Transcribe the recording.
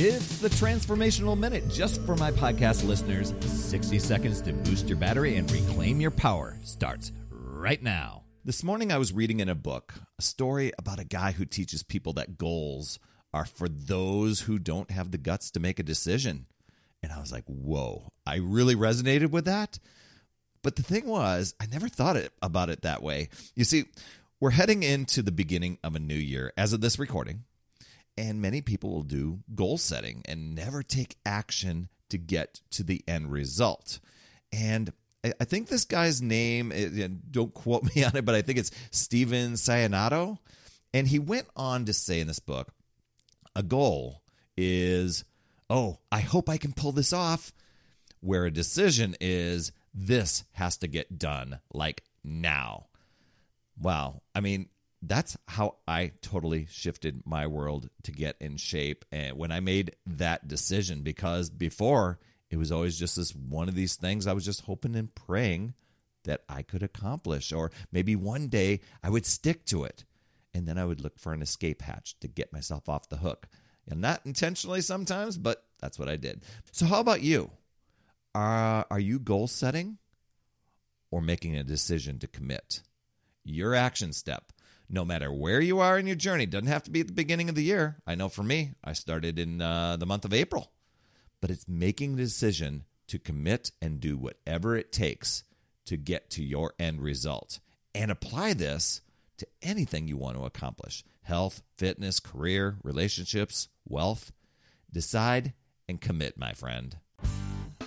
It's the Transformational Minute just for my podcast listeners. 60 seconds to boost your battery and reclaim your power starts right now. This morning I was reading in a book a story about a guy who teaches people that goals are for those who don't have the guts to make a decision. And I was like, whoa, I really resonated with that. But the thing was, I never thought it, about it that way. You see, we're heading into the beginning of a new year as of this recording. And many people will do goal setting and never take action to get to the end result. And I think this guy's name, eh, don't quote me on it, but I think it's Stephen Sayanato. And he went on to say in this book a goal is, oh, I hope I can pull this off, where a decision is, this has to get done like now. Wow. I mean, that's how I totally shifted my world to get in shape. And when I made that decision, because before it was always just this one of these things I was just hoping and praying that I could accomplish, or maybe one day I would stick to it. And then I would look for an escape hatch to get myself off the hook. And not intentionally sometimes, but that's what I did. So, how about you? Are, are you goal setting or making a decision to commit? Your action step no matter where you are in your journey. Doesn't have to be at the beginning of the year. I know for me, I started in uh, the month of April, but it's making the decision to commit and do whatever it takes to get to your end result and apply this to anything you want to accomplish health, fitness, career, relationships, wealth. Decide and commit, my friend.